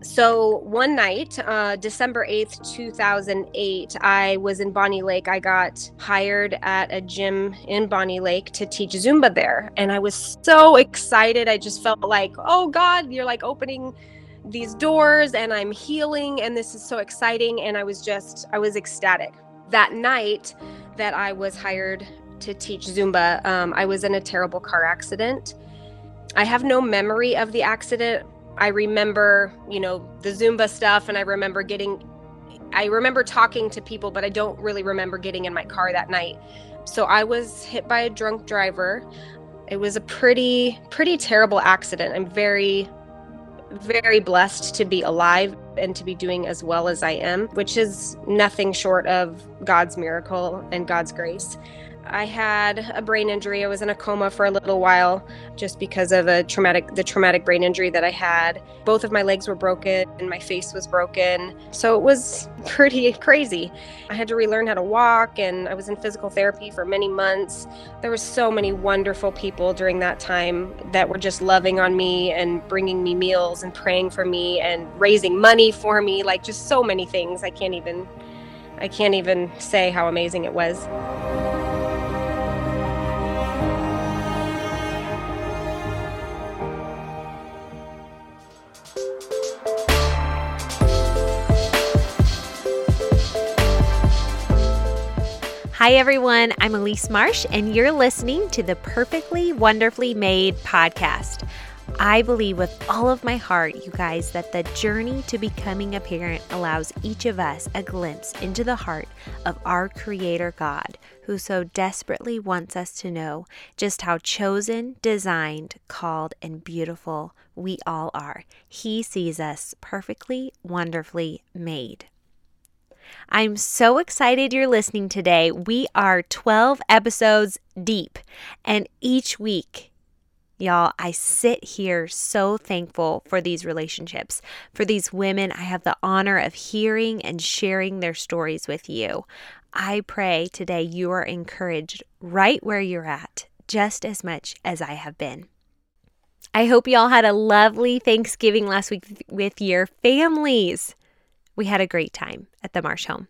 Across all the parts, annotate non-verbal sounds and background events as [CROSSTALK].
so one night, uh, December 8th, 2008, I was in Bonney Lake. I got hired at a gym in Bonney Lake to teach Zumba there. And I was so excited. I just felt like, oh God, you're like opening these doors and I'm healing. And this is so exciting. And I was just, I was ecstatic. That night that I was hired to teach Zumba, um, I was in a terrible car accident. I have no memory of the accident I remember, you know, the Zumba stuff and I remember getting I remember talking to people, but I don't really remember getting in my car that night. So I was hit by a drunk driver. It was a pretty pretty terrible accident. I'm very very blessed to be alive and to be doing as well as I am, which is nothing short of God's miracle and God's grace. I had a brain injury. I was in a coma for a little while just because of a traumatic the traumatic brain injury that I had. Both of my legs were broken and my face was broken. So it was [LAUGHS] pretty crazy. I had to relearn how to walk and I was in physical therapy for many months. There were so many wonderful people during that time that were just loving on me and bringing me meals and praying for me and raising money for me, like just so many things. I can't even I can't even say how amazing it was. Hi, everyone. I'm Elise Marsh, and you're listening to the Perfectly Wonderfully Made podcast. I believe with all of my heart, you guys, that the journey to becoming a parent allows each of us a glimpse into the heart of our Creator God, who so desperately wants us to know just how chosen, designed, called, and beautiful we all are. He sees us perfectly, wonderfully made. I'm so excited you're listening today. We are 12 episodes deep, and each week, Y'all, I sit here so thankful for these relationships, for these women I have the honor of hearing and sharing their stories with you. I pray today you are encouraged right where you're at, just as much as I have been. I hope y'all had a lovely Thanksgiving last week with your families we had a great time at the Marsh home.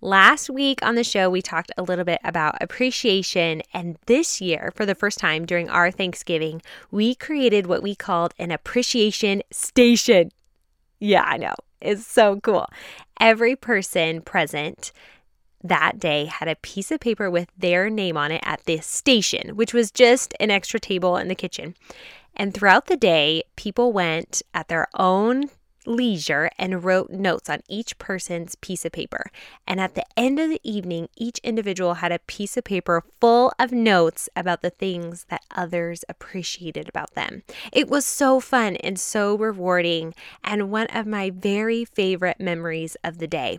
Last week on the show, we talked a little bit about appreciation, and this year, for the first time during our Thanksgiving, we created what we called an appreciation station. Yeah, I know. It's so cool. Every person present that day had a piece of paper with their name on it at this station, which was just an extra table in the kitchen. And throughout the day, people went at their own leisure and wrote notes on each person's piece of paper. And at the end of the evening, each individual had a piece of paper full of notes about the things that others appreciated about them. It was so fun and so rewarding, and one of my very favorite memories of the day.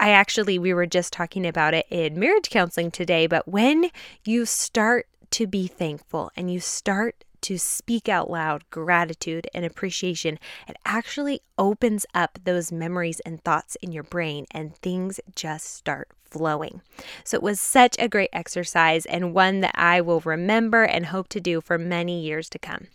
I actually, we were just talking about it in marriage counseling today, but when you start to be thankful and you start to speak out loud gratitude and appreciation, it actually opens up those memories and thoughts in your brain, and things just start flowing. So it was such a great exercise and one that I will remember and hope to do for many years to come.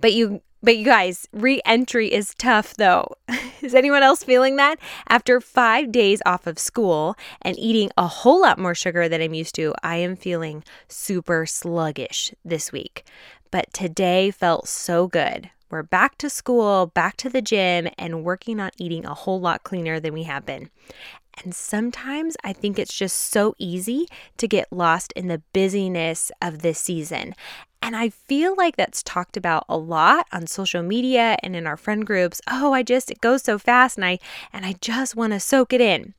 But you but you guys, re-entry is tough though. [LAUGHS] is anyone else feeling that? After 5 days off of school and eating a whole lot more sugar than I'm used to, I am feeling super sluggish this week. But today felt so good. We're back to school, back to the gym, and working on eating a whole lot cleaner than we have been. And sometimes I think it's just so easy to get lost in the busyness of this season. And I feel like that's talked about a lot on social media and in our friend groups. Oh, I just it goes so fast and I and I just want to soak it in.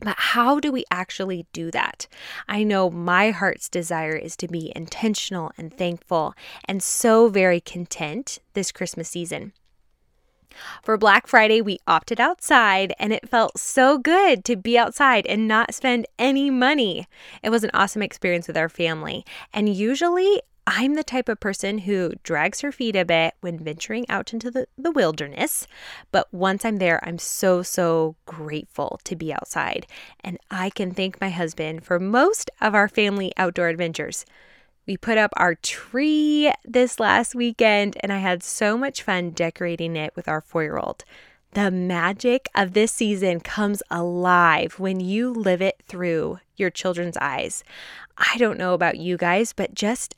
But how do we actually do that? I know my heart's desire is to be intentional and thankful and so very content this Christmas season. For Black Friday, we opted outside and it felt so good to be outside and not spend any money. It was an awesome experience with our family. And usually I'm the type of person who drags her feet a bit when venturing out into the, the wilderness. But once I'm there, I'm so, so grateful to be outside. And I can thank my husband for most of our family outdoor adventures. We put up our tree this last weekend, and I had so much fun decorating it with our four year old. The magic of this season comes alive when you live it through your children's eyes. I don't know about you guys, but just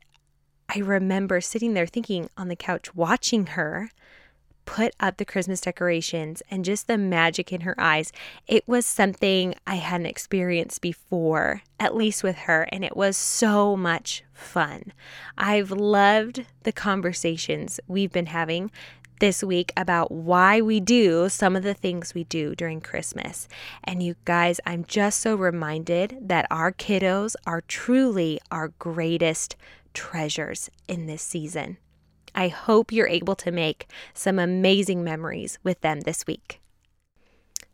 I remember sitting there thinking on the couch watching her put up the Christmas decorations and just the magic in her eyes. It was something I hadn't experienced before, at least with her, and it was so much fun. I've loved the conversations we've been having this week about why we do some of the things we do during Christmas. And you guys, I'm just so reminded that our kiddos are truly our greatest treasures in this season. I hope you're able to make some amazing memories with them this week.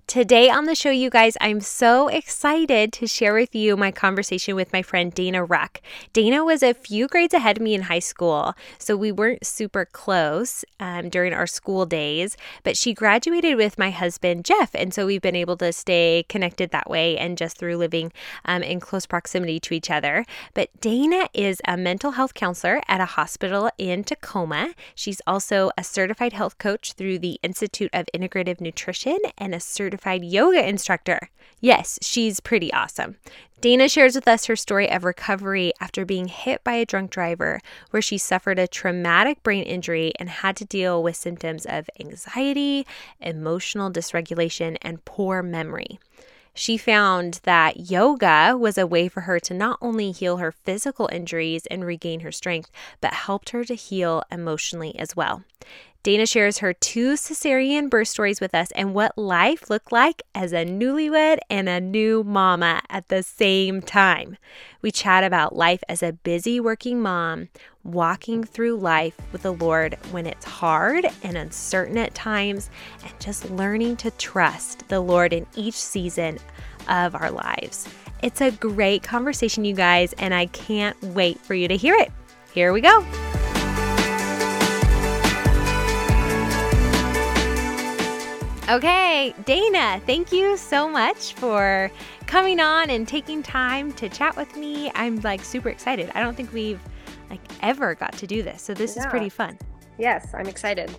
Today on the show, you guys, I'm so excited to share with you my conversation with my friend Dana Ruck. Dana was a few grades ahead of me in high school, so we weren't super close um, during our school days, but she graduated with my husband, Jeff, and so we've been able to stay connected that way and just through living um, in close proximity to each other. But Dana is a mental health counselor at a hospital in Tacoma. She's also a certified health coach through the Institute of Integrative Nutrition and a certified certified yoga instructor. Yes, she's pretty awesome. Dana shares with us her story of recovery after being hit by a drunk driver, where she suffered a traumatic brain injury and had to deal with symptoms of anxiety, emotional dysregulation, and poor memory. She found that yoga was a way for her to not only heal her physical injuries and regain her strength, but helped her to heal emotionally as well. Dana shares her two cesarean birth stories with us and what life looked like as a newlywed and a new mama at the same time. We chat about life as a busy working mom, walking through life with the Lord when it's hard and uncertain at times, and just learning to trust the Lord in each season of our lives. It's a great conversation, you guys, and I can't wait for you to hear it. Here we go. Okay, Dana, thank you so much for coming on and taking time to chat with me. I'm like super excited. I don't think we've like ever got to do this. So this yeah. is pretty fun. Yes, I'm excited.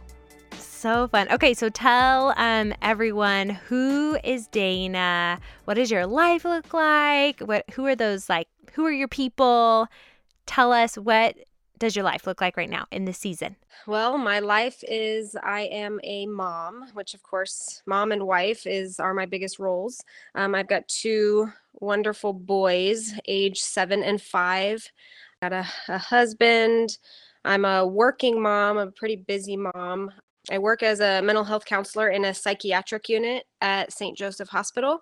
So fun. Okay, so tell um everyone who is Dana? What does your life look like? What who are those like who are your people? Tell us what does your life look like right now in this season? Well, my life is I am a mom, which of course, mom and wife is are my biggest roles. Um, I've got two wonderful boys, age seven and five. Got a, a husband. I'm a working mom, a pretty busy mom. I work as a mental health counselor in a psychiatric unit at St. Joseph Hospital,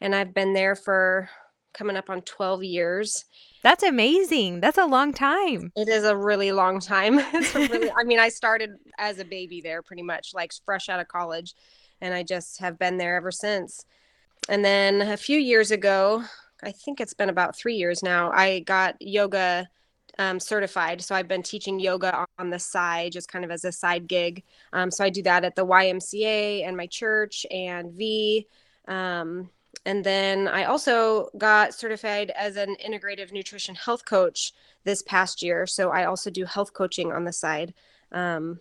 and I've been there for coming up on 12 years. That's amazing. That's a long time. It is a really long time. [LAUGHS] really, I [LAUGHS] mean, I started as a baby there pretty much, like fresh out of college, and I just have been there ever since. And then a few years ago, I think it's been about three years now, I got yoga um, certified. So I've been teaching yoga on the side, just kind of as a side gig. Um, so I do that at the YMCA and my church and V. Um, and then I also got certified as an integrative nutrition health coach this past year. So I also do health coaching on the side. Um,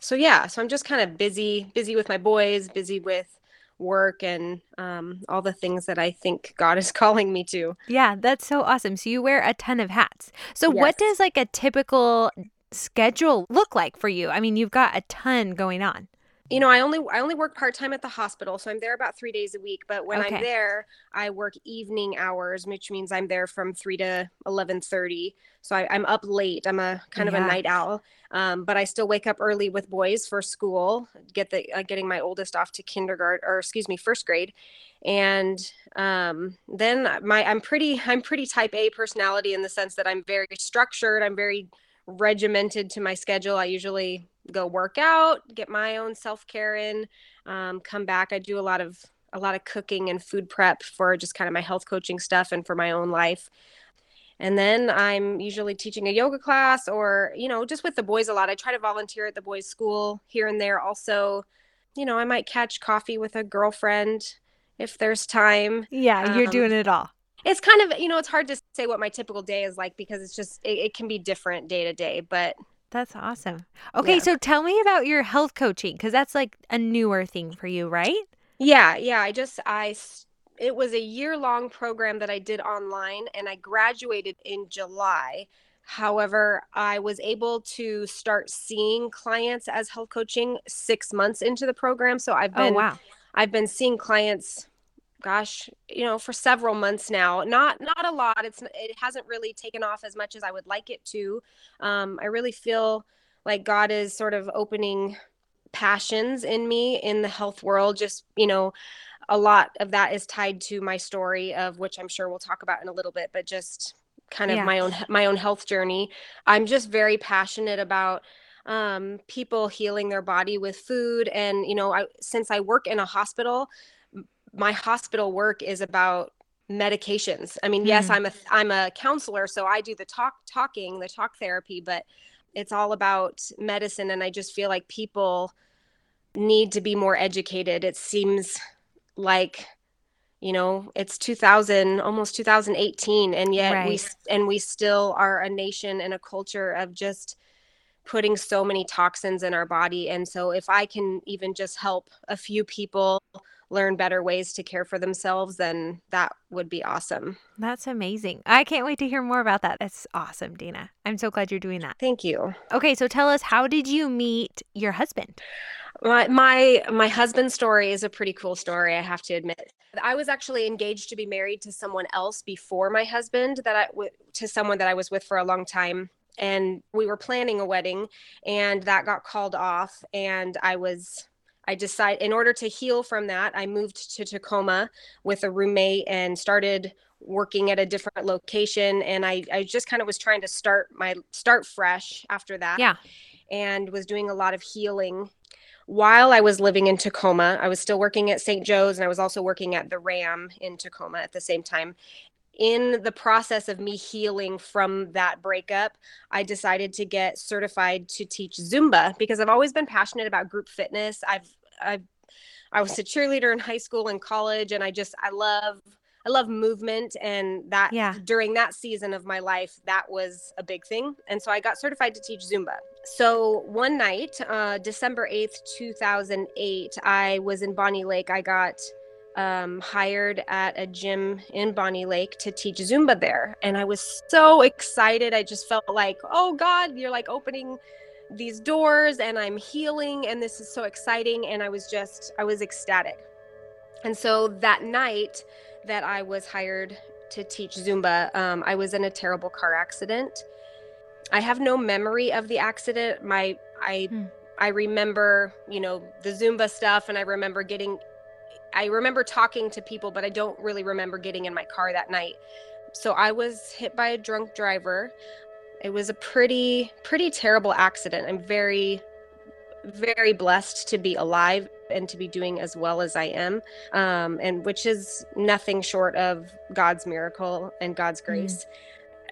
so yeah, so I'm just kind of busy, busy with my boys, busy with work and um, all the things that I think God [LAUGHS] is calling me to. Yeah, that's so awesome. So you wear a ton of hats. So yes. what does like a typical schedule look like for you? I mean, you've got a ton going on you know, I only I only work part time at the hospital, so I'm there about three days a week. But when okay. I'm there, I work evening hours, which means I'm there from three to eleven thirty. So I, am up late. I'm a kind yeah. of a night owl, um, but I still wake up early with boys for school. Get the uh, getting my oldest off to kindergarten, or excuse me, first grade, and um, then my I'm pretty I'm pretty type A personality in the sense that I'm very structured. I'm very regimented to my schedule. I usually go work out, get my own self care in, um, come back. I do a lot of a lot of cooking and food prep for just kind of my health coaching stuff and for my own life. And then I'm usually teaching a yoga class or, you know, just with the boys a lot. I try to volunteer at the boys' school here and there. Also, you know, I might catch coffee with a girlfriend if there's time. Yeah, you're um, doing it all. it's kind of you know it's hard to say what my typical day is like because it's just it, it can be different day to day but that's awesome okay yeah. so tell me about your health coaching because that's like a newer thing for you right yeah yeah i just i it was a year long program that i did online and i graduated in july however i was able to start seeing clients as health coaching six months into the program so i've oh, been oh, wow. i've been seeing clients gosh, you know, for several months now. Not not a lot. It's it hasn't really taken off as much as I would like it to. Um, I really feel like God is sort of opening passions in me in the health world. Just you know, a lot of that is tied to my story of which I'm sure we'll talk about in a little bit. But just kind of yeah. my own my own health journey. I'm just very passionate about um, people healing their body with food and you know I, since i work in a hospital my hospital work is about medications. I mean, mm yes, I'm a I'm a counselor, so I do the talk talking, the talk therapy, but it's all about medicine and I just feel like people need to be more educated. It seems like you know, it's 2000 almost 2018 and yet right. we and we still are a nation and a culture of just putting so many toxins in our body and so if I can even just help a few people learn better ways to care for themselves, then that would be awesome. That's amazing. I can't wait to hear more about that. That's awesome, Dina. I'm so glad you're doing that. Thank you. Okay, so tell us how did you meet your husband? My my my husband's story is a pretty cool story, I have to admit. I was actually engaged to be married to someone else before my husband that I to someone that I was with for a long time and we were planning a wedding and that got called off and I was I decided in order to heal from that, I moved to Tacoma with a roommate and started working at a different location and I, I just kind of was trying to start my start fresh after that. Yeah. And was doing a lot of healing while I was living in Tacoma. I was still working at St. Joe's and I was also working at the Ram in Tacoma at the same time in the process of me healing from that breakup, I decided to get certified to teach Zumba because I've always been passionate about group fitness. I've I've I was a cheerleader in high school and college and I just I love I love movement and that yeah. during that season of my life that was a big thing and so I got certified to teach Zumba. So one night, uh, December 8th, 2008, I was in Bonney Lake. I got um, hired at a gym in Bonney Lake to teach Zumba there. And I was so excited. I just felt like, oh God, you're like opening these doors and I'm healing and this is so exciting. And I was just, I was ecstatic. And so that night that I was hired to teach Zumba, um, I was in a terrible car accident. I have no memory of the accident. My, I, hmm. I remember, you know, the Zumba stuff and I remember getting I remember talking to people, but I don't really remember getting in my car that night. So I was hit by a drunk driver. It was a pretty, pretty terrible accident. I'm very, very blessed to be alive and to be doing as well as I am, um, and which is nothing short of God's miracle and God's mm. grace. Mm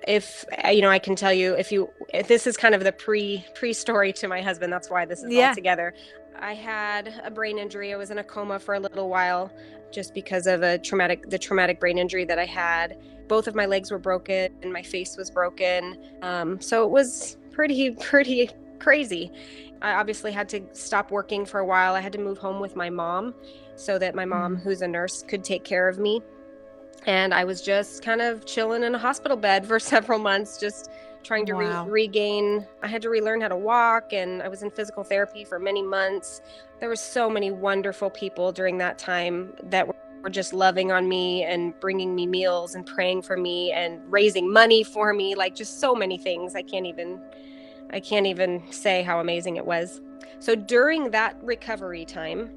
if you know i can tell you if you if this is kind of the pre pre story to my husband that's why this is yeah. all together I had a brain injury. I was in a coma for a little while just because of a traumatic the traumatic brain injury that I had. Both of my legs were broken and my face was broken. Um, so it was pretty [LAUGHS] pretty crazy. I obviously had to stop working for a while. I had to move home with my mom so that my mom, mm. who's a nurse, could take care of me. And I was just kind of chilling in a hospital bed [LAUGHS] for several months, just trying to wow. re- regain i had to relearn how to walk and i was in physical therapy for many months. There were so many wonderful people during that time that were were just loving on me and bringing me meals and praying for me and raising money for me like just so many things. I can't even i can't even say how amazing it was. So during that recovery time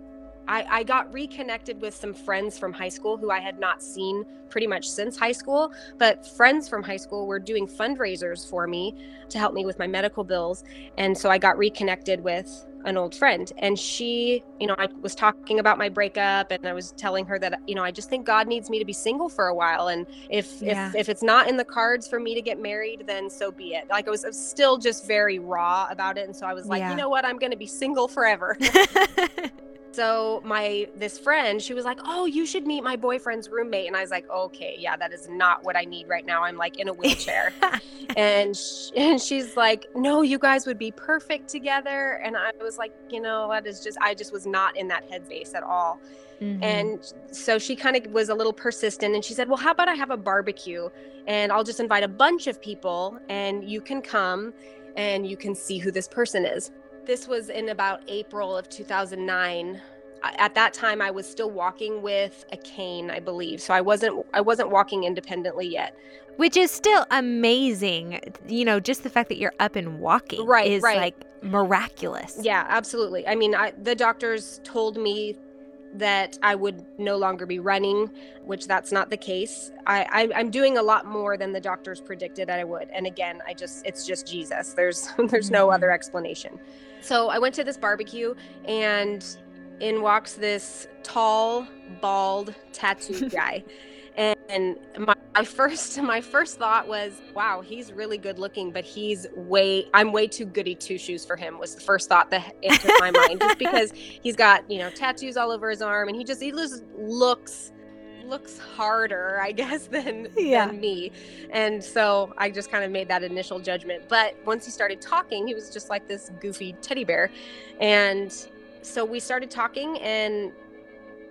I, I got reconnected with some friends from high school who I had not seen pretty much since high school. But friends from high school were doing fundraisers for me to help me with my medical bills. And so I got reconnected with an old friend. And she, you know, I was talking about my breakup and I was telling her that, you know, I just think God needs me to be single for a while. And if yeah. if, if it's not in the cards for me to get married, then so be it. Like I was, I was still just very raw about it. And so I was like, yeah. you know what, I'm gonna be single forever. [LAUGHS] [LAUGHS] so my this friend, she was like, "Oh, you should meet my boyfriend's roommate." And I was like, "Okay, yeah, that is not what I need right now. I'm like in a wheelchair." [LAUGHS] and sh- and she's like, "No, you guys would be perfect together." And I was like, "You know, that is just I just was not in that headspace at all." Mm-hmm. And so she kind of was a little persistent and she said, Well, how about I have a barbecue and I'll just invite a bunch of people and you can come and you can see who this person is. This was in about April of 2009. At that time I was still walking with a cane, I believe. So I wasn't I wasn't walking independently yet. Which is still amazing. You know, just the fact that you're up and walking right, is right. like miraculous. Yeah, absolutely. I mean, I, the doctors told me that I would no longer be running, which that's not the case. I, I am doing a lot more than the doctors predicted that I would. And again, I just it's just Jesus. There's [LAUGHS] there's no other mm-hmm. explanation. So I went to this barbecue and in walks this tall, bald, tattooed [LAUGHS] guy. and my, my, first [LAUGHS] my first thought was wow he's really good looking but he's way i'm way too goody two shoes for him was the first thought that entered my mind just [LAUGHS] because he's got you know tattoos all over his arm and he just he just looks looks harder i guess [LAUGHS] than, yeah. than me. And so i just kind of made that initial judgment. But once he started talking he was just like this goofy teddy bear. And so we started talking and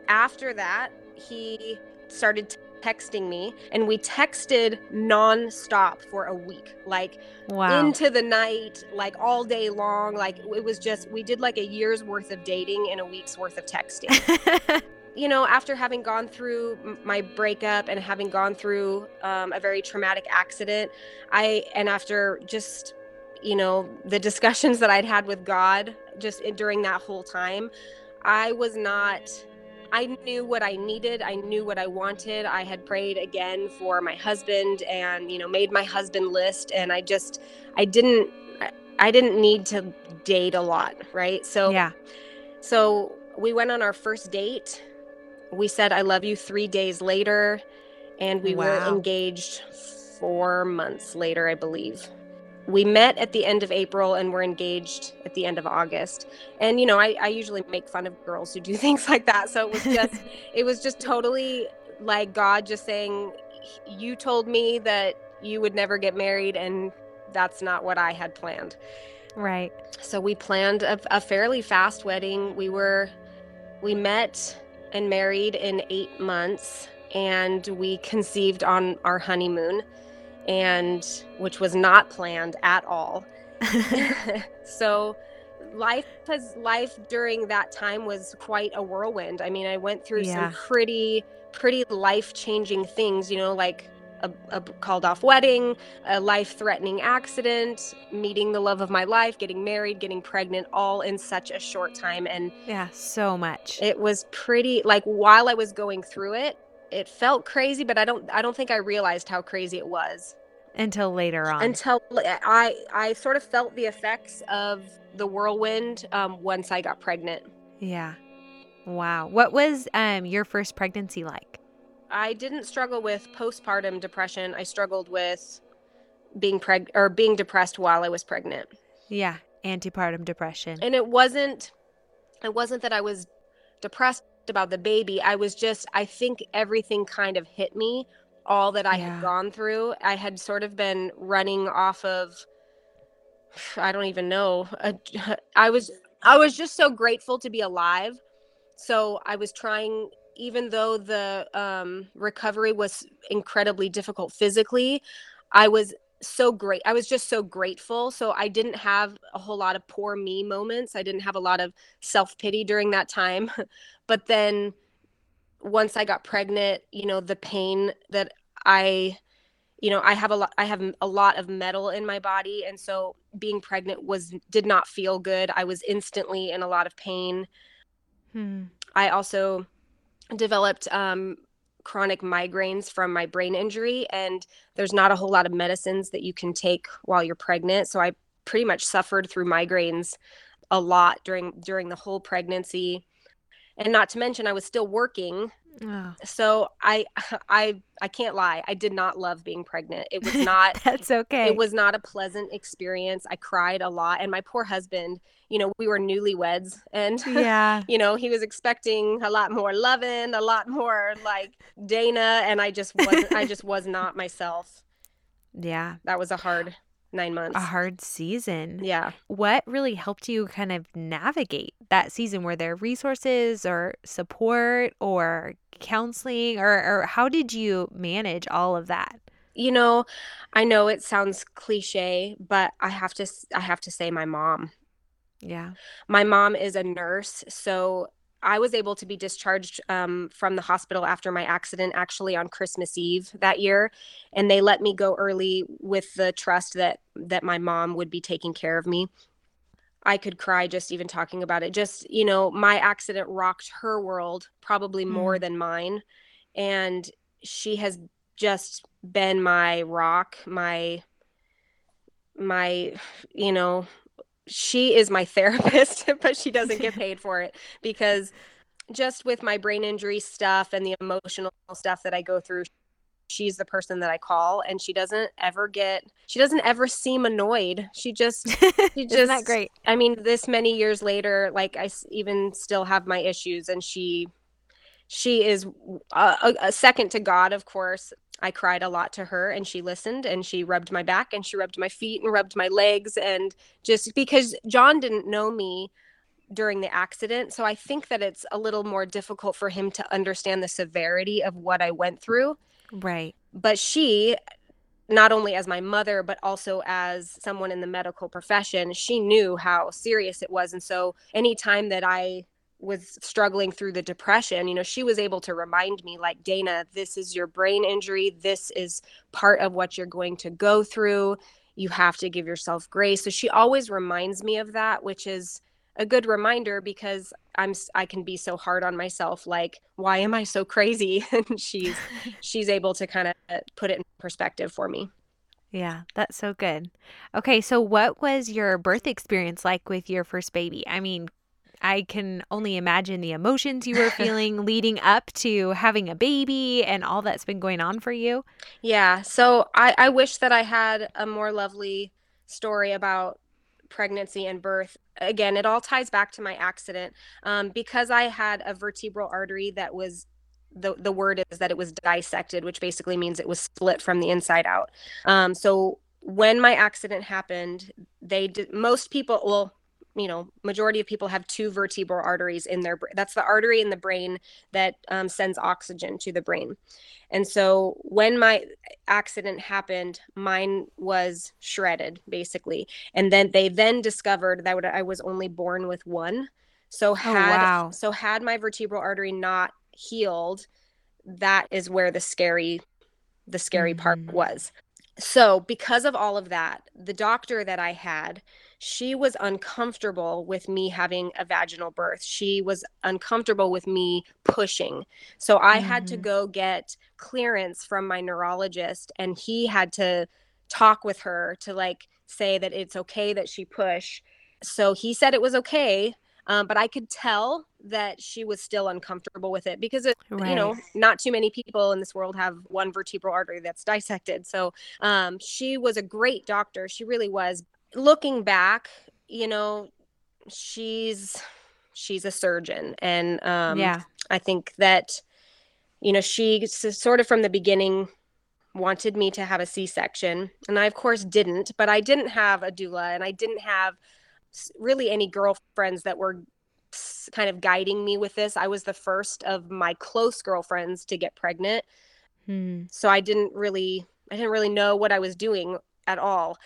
after that he started texting me. And we texted nonstop for a week like wow. into the night like all day long. Like it was just we did like a year's worth of dating in a week's worth of texting [LAUGHS] you know after having gone through my breakup and having gone through um, a very traumatic accident i and after just you know the discussions that i'd had with god just during that whole time i was not I knew what I needed. I knew what I wanted. I had prayed again for my husband and, you know, made my husband list. And I just, I didn't, I didn't need to date a lot. Right. So, yeah. So we went on our first date. We said, I love you three days later. And we wow. were engaged four months later, I believe we met at the end of April and were engaged at the end of August. And you know, I, I usually make fun of girls who do [LAUGHS] things like that. So it was just [LAUGHS] it was just totally like God just saying, You told me that you would never get married and that's not what I had planned. Right. So we planned a, a fairly fast wedding. We were we met and married in eight months and we conceived on our honeymoon and which was not planned at all. [LAUGHS] so life has life during that time was quite a whirlwind. I mean, I went through yeah. some pretty pretty life-changing things, you know, like a, a, called off wedding, a life threatening accident, meeting the love of my life, getting married, getting pregnant, all in such a short time. And yeah, so much. It was pretty, like, while I was going through it, it felt crazy, but I don't I don't think I realized how crazy it was until later on. Until I I sort of felt the effects of the whirlwind um, once I got pregnant. Yeah. Wow. What was um your first pregnancy like? I didn't struggle with postpartum depression. I struggled with being preg or being depressed while I was pregnant. Yeah, antepartum depression. And it wasn't it wasn't that I was depressed about the baby. I was just, I think everything kind of hit me, all that I yeah. had gone through. I had sort of been running off of, I don't even know. A, I was, I was just so grateful to be alive. So I was trying, even though the um, recovery was incredibly difficult physically, I was so great. I was just so grateful. So I didn't have a whole lot of poor me moments. I didn't have a lot of self pity during that time. [LAUGHS] but then once I got pregnant, you know, the pain that I you know, I have a lot I have a lot of metal in my body and so being pregnant was did not feel good. I was instantly in a lot of pain. Hmm. I also developed um chronic migraines from my brain injury and there's not a whole lot of medicines that you can take while you're pregnant so i pretty much suffered through migraines a lot during during the whole pregnancy and not to mention I was still working. Oh, So I [LAUGHS] I I can't lie. I did not love being pregnant. It was not [LAUGHS] that's okay. it was not a pleasant experience. I cried a lot and my poor husband, you know, we were newlyweds and yeah. [LAUGHS] you know, he was expecting a lot more loving, a lot more like Dana and I just wasn't I just was not myself. Yeah. That was a hard 9 months. A hard season. Yeah. What really helped you kind of navigate that season? Were there resources or support or counseling or, or how did you manage all of that? You know, I know it sounds cliche, but I have to I have to say my mom. Yeah. My mom is a nurse, so I was able to be discharged um, from the hospital after my accident, actually on Christmas Eve that year, and they let me go early with the trust that that my mom would be taking care of me. I could cry just even talking about it. Just you know, my accident rocked her world probably more Mm. than mine, and she has just been my rock, my my you know she is my [LAUGHS] therapist, but she doesn't get [LAUGHS] paid for it because just with my brain injury stuff and the emotional stuff that I go through, she's the person that I call and she doesn't ever get she doesn't ever seem annoyed. She just she [LAUGHS] Isn't that great? I mean this many years later like I even still have my issues and she she is a, a, a second to God, of course. I cried a lot to her and she listened and she rubbed my back and she rubbed my feet and rubbed my legs. And just because John didn't know me during the accident. So I think that it's a little more difficult for him to understand the severity of what I went through. Right. But she, not only as my mother, but also as someone in the medical profession, she knew how serious it was. And so anytime that I was struggling through the depression, you know, she was able to remind me, like, Dana, this is your brain injury. This is part of what you're going to go through. You have to give yourself grace. So she always reminds me of that, which is a good reminder because I'm I can be so hard on myself like why am I so crazy [LAUGHS] and she's [LAUGHS] she's able to kind of put it in perspective for me. Yeah, that's so good. Okay, so what was your birth experience like with your first baby? I mean, I can only imagine the emotions you were [LAUGHS] feeling leading up to having a baby and all that's been going on for you. Yeah, so I I wish that I had a more lovely story about pregnancy and birth. Again, it all ties back to my accident. Um, because I had a vertebral artery that was the the word is that it was dissected, which basically means it was split from the inside out. Um, so when my accident happened, they did most people well you know majority of people have two vertebral arteries in their that's the artery in the brain that um, sends oxygen to the brain and so when my accident happened mine was shredded basically and then they then discovered that i was only born with one so had wow. so had my vertebral artery not healed that is where the scary the scary part Mhm. was so because of all of that the doctor that i had she was uncomfortable with me having a vaginal birth. She was uncomfortable with me pushing. So i had to Mhm. go get clearance from my neurologist and he had to talk with her to like say that it's okay that she push. So he said it was okay um, but i could tell that she was still uncomfortable with it because it, you know not too many people in this world have one vertebral artery that's dissected. So um, she was a great doctor. She really was looking back you know she's she's a surgeon and um, Yeah. i think that you know she sort of from the beginning wanted me to have a c-section and i of course didn't but i didn't have a doula and i didn't have really any girlfriends that were kind of guiding me with this i was the first of my close girlfriends to get pregnant Hmm. so i didn't really i didn't really know what i was doing at all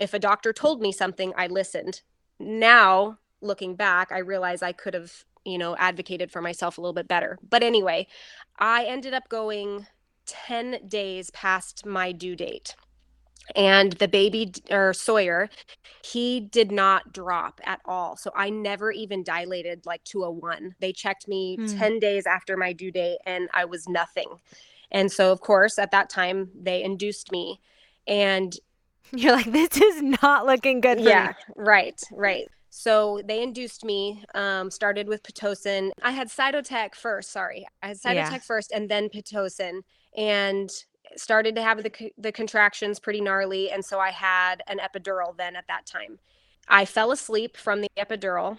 if a doctor told me something i listened. Now looking back i realize i could have you know advocated for myself a little bit better. But anyway i ended up going 10 days past my due date. And the baby or sawyer he did not drop at all. So i never even dilated like to a one. They checked me Hmm. 10 days after my due date and i was nothing. And so of course at that time they induced me. And [LAUGHS] You're like, this is not looking good for yeah me. right right So they induced me, um, started with Pitocin. I had Cytotec first, sorry. I had Cytotec yeah. first and then Pitocin and started to have the, the contractions pretty gnarly. And so I had an epidural then at that time. I fell asleep from the epidural.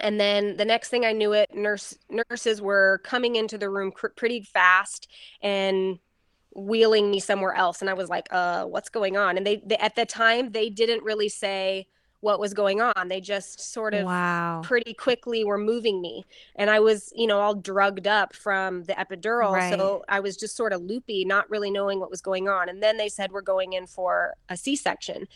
And then the next thing I knew it, nurse nurses were coming into the room cr- pretty fast and wheeling me somewhere else. And I was like, uh, what's going on? And they, they at the time they didn't really say, what was going on. They just sort of wow. pretty quickly were moving me. And I was, you know, all drugged up from the epidural. Right. So I was just sort of loopy, not really knowing what was going on. And then they said we're going in for a C-section.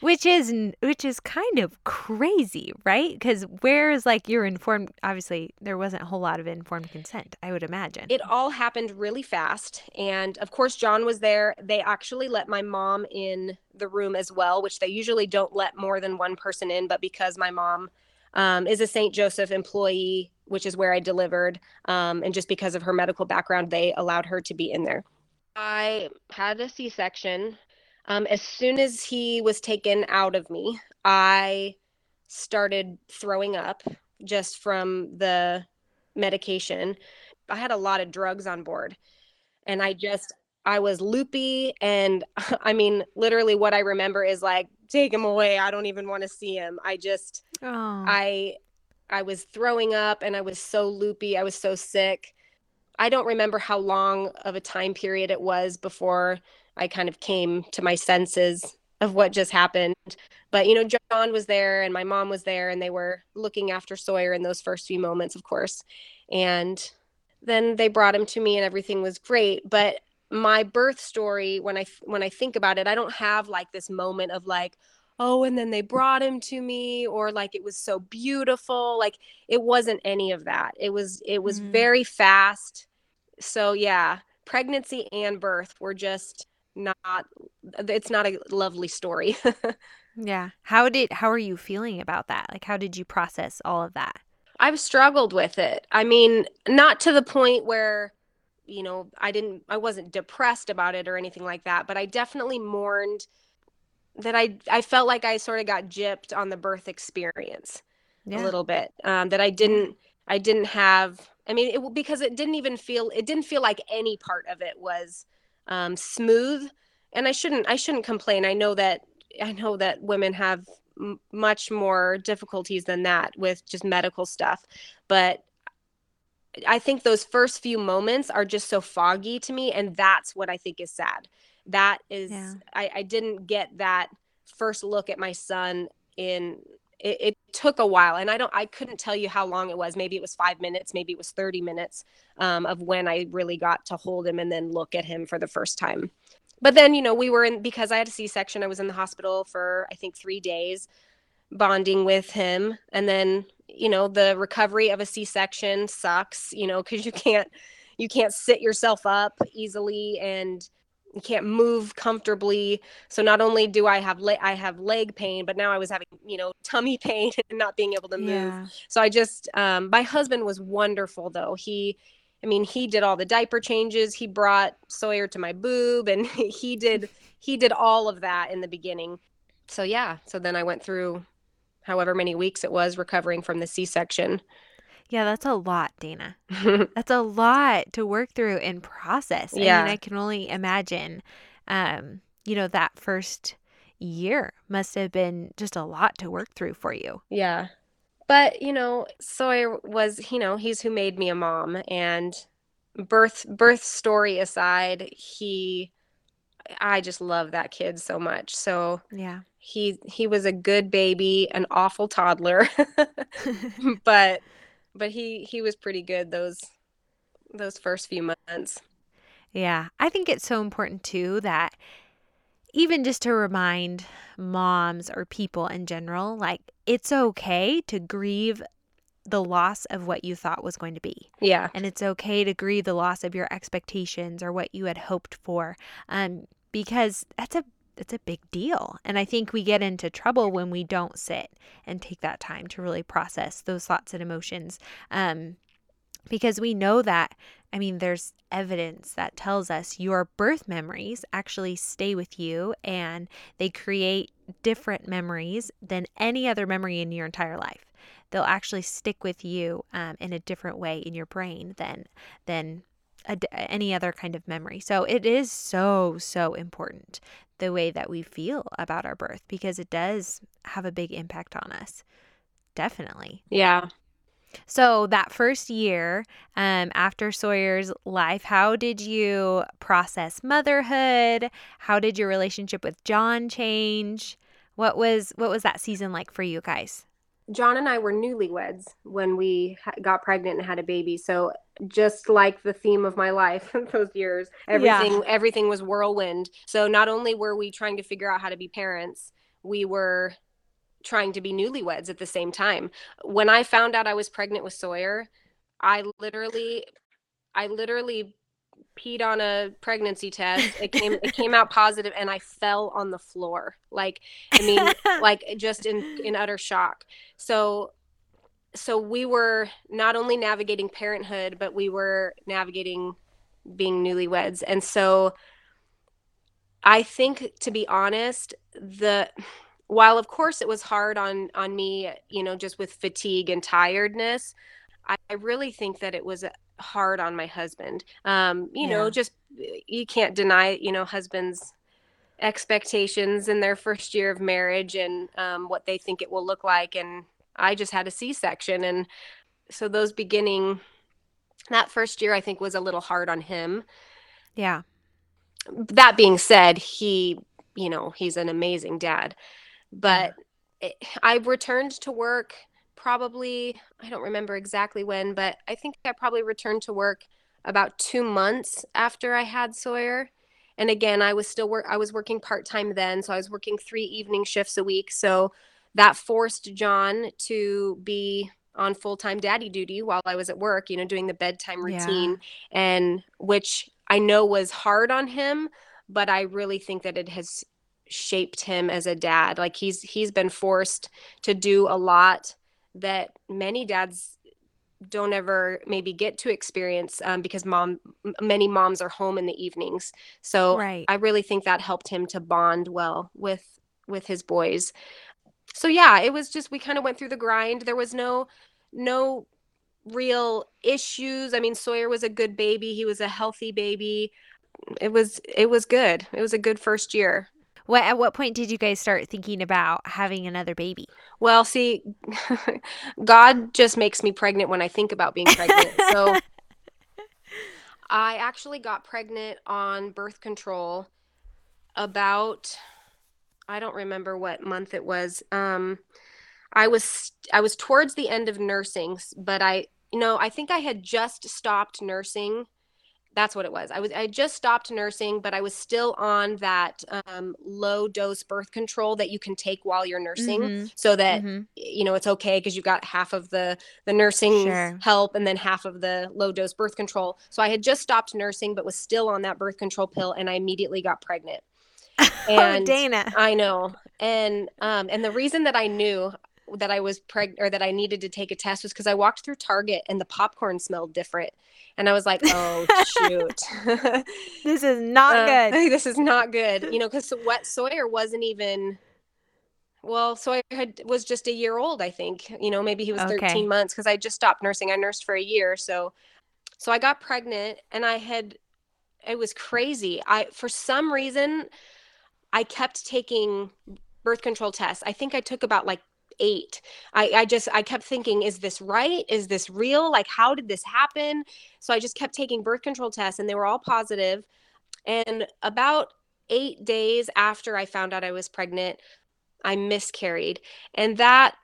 Which is which is kind of crazy, right? Cuz where's like you're informed obviously there wasn't a whole lot of informed consent, I would imagine. It all happened really fast and of course John was there. They actually let my mom in the room as well, which they usually don't let more than one person in. But because my mom um, is a St. Joseph employee, which is where I delivered, um, and just because of her medical background, they allowed her to be in there. I had a C section. Um, as soon as he was taken out of me, I started throwing up just from the medication. I had a lot of drugs on board. And I just, I was loopy and [LAUGHS] I mean literally what I remember is like take him away I don't even want to see him. I just oh. I I was throwing up and I was so loopy I was so sick. I don't remember how long of a time period it was before I kind of came to my senses of what just happened. But you know John was there and my mom was there and they were looking after Sawyer in those first few moments of course. And then they brought him to me and everything was great but my birth story when i when i think about it i don't have like this moment of like oh and then they brought him to me or like it was so beautiful like it wasn't any of that. It was it was mm-hmm. very fast. So yeah pregnancy and birth were just not it's not a lovely story. [LAUGHS] Yeah. How did how are you feeling about that? Like how did you process all of that? I've struggled with it. I mean not to the point where you know, I didn't, I wasn't depressed about it or anything like that, but I definitely mourned that I, I felt like I sort of got gypped on the birth experience yeah. a little bit. Um, that I didn't, I didn't have, I mean, it, because it didn't even feel, it didn't feel like any part of it was um, smooth. And I shouldn't, I shouldn't complain. I know that, I know that women have m- much more difficulties than that with just medical stuff, but I think those first few moments are just so foggy to me. And that's what I think is sad. That is, yeah. I, I didn't get that first look at my son in it, it, took a while and i don't i couldn't tell you how long it was maybe it was five minutes maybe it was 30 minutes um, of when i really got to hold him and then look at him for the first time but then you know we were in because i had a c-section i was in the hospital for i think three days bonding with him and then you know the recovery of a c-section sucks you know because you can't you can't sit yourself up easily and you can't move comfortably. So not only do i have le- i have leg pain but now i was having you know [LAUGHS] tummy pain and not being able to move. Yeah. so i just um, my husband was wonderful though. He i mean he did all the diaper changes. He brought sawyer to my boob and [LAUGHS] he did he did all of that in the beginning. So yeah so then i went through however many weeks it was recovering from the C section. Yeah, that's a lot, Dana. [LAUGHS] that's a lot to work through and process. Yeah. I mean, I can only imagine, um, you know, that first year must have been just a lot to work through for you. Yeah. But, you know, Sawyer was, you know, he's who made me a mom and birth birth story aside, he I just love that kid so much. So, yeah he he was a good baby, an awful toddler, [LAUGHS] but but he he was pretty good those those first few months. Yeah, I think it's so important too that even just to remind moms or people in general, like it's okay to grieve the loss of what you thought was going to be. Yeah. And it's okay to grieve the loss of your expectations or what you had hoped for. Um, because that's a it's a big deal. And I think we get into trouble when we don't sit and take that time to really process those thoughts and emotions. Um, because we know that, I mean, there's evidence that tells us your birth memories actually stay with you and they create different memories than any other memory in your entire life. They'll actually stick with you um, in a different way in your brain than than a, any other kind of memory. So it is so so important the way that we feel about our birth because it does have a big impact on us. Definitely. Yeah. So that first year um, after Sawyer's life, how did you process motherhood? How did your relationship with John change? What was what was that season like for you guys? John and I were newlyweds when we got pregnant and had a baby. So just like the theme of my life [LAUGHS] those years, everything yeah. everything was whirlwind. So not only were we trying to figure out how to be parents, we were trying to be newlyweds at the same time. When I found out I was pregnant with Sawyer, I literally I literally peed on a pregnancy test. It came it came out positive and I fell on the floor. Like I mean [LAUGHS] like just in in utter shock. So so we were not only navigating parenthood but we were navigating being newlyweds. And so I think to be honest, the while of course it was hard on on me, you know, just with fatigue and tiredness, I, I really think that it was hard on my husband. Um, you yeah. know, just you can't deny, you know, husbands expectations in their first year of marriage and um, what they think it will look like. And I just had a C-section, and so those beginning that first year, I think, was a little hard on him. Yeah. That being said, he, you know, he's an amazing dad, but yeah. it, I returned to work probably, I don't remember exactly when, but I think I probably returned to work about two months after I had Sawyer. And again, I was still work I was working part-time then, so I was working three evening shifts a week. So that forced John to be on full-time daddy duty while I was at work, you know, doing the bedtime routine yeah. and which I know was hard on him, but I really think that it has shaped him as a dad. Like he's he's been forced to do a lot that many dads don't ever maybe get to experience um, because mom many moms are home in the evenings. So right. i really think that helped him to bond well with with his boys. So yeah it was just we kind of went through the grind. There was no no real issues. I mean sawyer was a good baby. He was a healthy baby. It was it was good. It was a good first year what at what point did you guys start thinking about having another baby? Well, see, [LAUGHS] God just makes me pregnant when I think about being pregnant. So I actually got pregnant on birth control about I don't remember what month it was. Um I was I was towards the end of nursing, but I you know, I think I had just stopped nursing that's what it was. I was I just stopped nursing, but I was still on that um, low dose birth control that you can take while you're nursing, mm-hmm. so that mm-hmm. you know it's okay because you got half of the the nursing sure. help and then half of the low dose birth control. So I had just stopped nursing, but was still on that birth control pill, and I immediately got pregnant. [LAUGHS] Oh, and oh, Dana, I know, and um, and the reason that I knew that I was pregnant or that I needed to take a test was because I walked through Target and the popcorn smelled different. And I was like, oh, shoot. [LAUGHS] this is not uh, good. [LAUGHS] This is not good. You know, because wet Sawyer wasn't even, well, Sawyer had, was just a year old, I think. You know, maybe he was okay. 13 months because I just stopped nursing. I nursed for a year. So, so I got pregnant and I had, it was crazy. I, for some reason, I kept taking birth control tests. I think I took about like eight. I, I just I kept thinking, is this right? Is this real? Like, how did this happen? So I just kept taking birth control tests, and they were all positive. And about eight days after I found out I was pregnant, I miscarried, and that,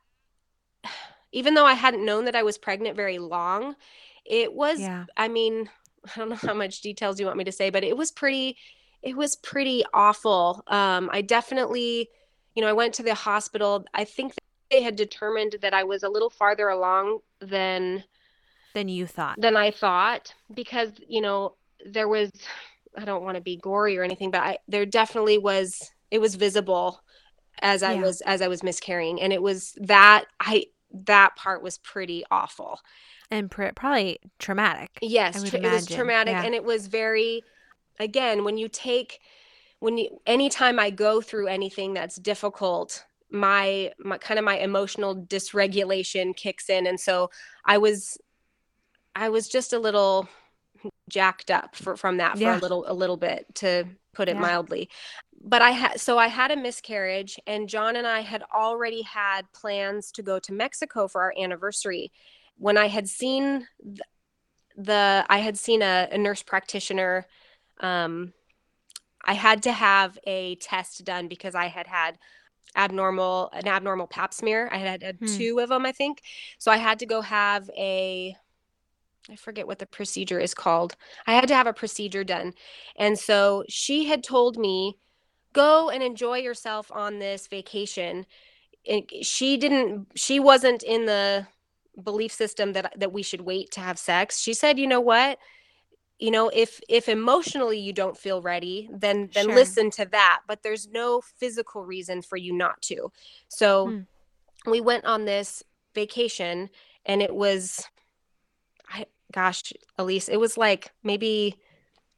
even though I hadn't known that I was pregnant very long, it was. Yeah. I mean, [LAUGHS] I don't know how much details you want me to say, but it was pretty. It was pretty awful. Um, I definitely you know, I went to the hospital. I think had determined that I was a little farther along than than you thought. Than I thought because, you know, there was I don't want to be gory or anything, but I, there definitely was it was visible as I yeah. was as I was miscarrying and it was that I that part was pretty awful and pr- probably traumatic. Yes, tra- it was traumatic yeah. and it was very again when you take when you anytime I go through anything that's difficult, my my kind of my emotional dysregulation kicks in and so I was I was just a little jacked up for, from that for Yeah. a little a little bit to put it Yeah. mildly. But I had so I had a miscarriage and John and I had already had plans to go to Mexico for our anniversary. When I had seen the, the I had seen a, a nurse practitioner um I had to have a test done because I had had abnormal an abnormal pap smear. I had had Hmm. two of them, I think. So I had to go have a I forget what the procedure is called. I had to have a procedure done. And so she had told me, go and enjoy yourself on this vacation. It, she didn't, she wasn't in the belief system that that we should wait to have sex. She said, you know what? You know, if if emotionally you don't feel ready, then then Sure. listen to that. But there's no physical reason for you not to. So Hmm. we went on this vacation and it was I gosh, Elise, it was like maybe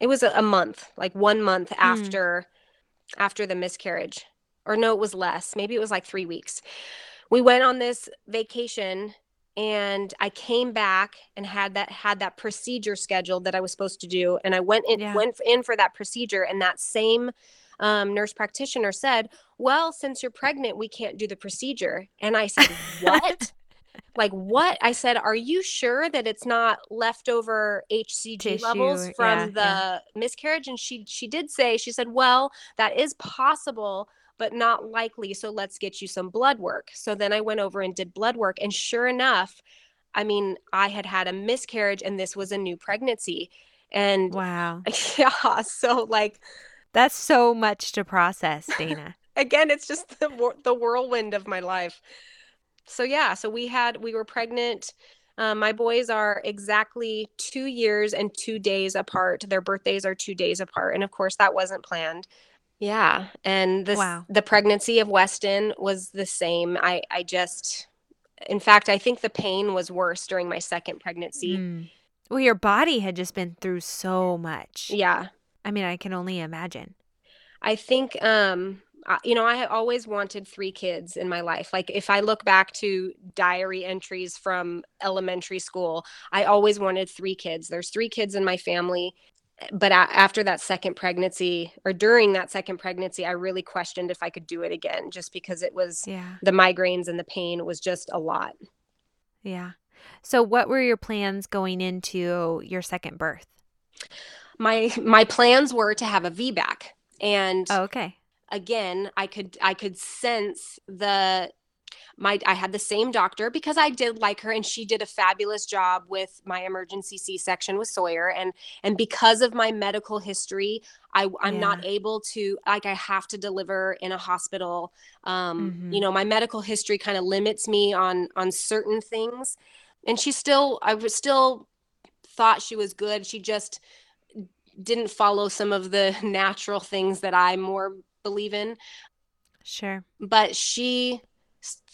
it was a, a month, like one month after after the miscarriage. Or no, it was less. Maybe it was like 3 weeks. We went on this vacation and I came back and had that had that procedure scheduled that I was supposed to do and I went in Yeah. went in for that procedure and that same um, nurse practitioner said, "Well, since you're pregnant, we can't do the procedure." And I said, "What?" [LAUGHS] like what i said are you sure that it's not leftover hcg Tissue, levels from yeah, the yeah. miscarriage and she she did say she said well that is possible but not likely so let's get you some blood work. So then i went over and did blood work and sure enough i mean i had had a miscarriage and this was a new pregnancy. And Wow. [LAUGHS] yeah so like That's so much to process, Dana. [LAUGHS] again it's just the the whirlwind of my life. So yeah so we had we were pregnant. Um, my boys are exactly two years and two days apart. Their birthdays are two days apart and of course that wasn't planned yeah and this Wow. the pregnancy of weston was the same i i just in fact i think the pain was worse during my second pregnancy Mm. Well, your body had just been through so much. yeah I mean, I can only imagine. I think, um, I- you know, I always wanted three kids in my life. Like, if I look back to diary entries from elementary school, I always wanted three kids. There's three kids in my family. But after that second pregnancy, or during that second pregnancy, I really questioned if I could do it again just because it was Yeah. the migraines and the pain was just a lot. Yeah. So, what were your plans going into your second birth? My my plans were to have a VBAC. And Oh, okay. again i could i could sense the my i had the same doctor because i did like her and she did a fabulous job with my emergency c-section with sawyer and and because of my medical history i i'm not able to like i have to deliver in a hospital. Um Mhm. you know my medical history kind of limits me on on certain things. And she still i was still thought she was good. She just didn't follow some of the [LAUGHS] natural things that i more believe in. Sure. but she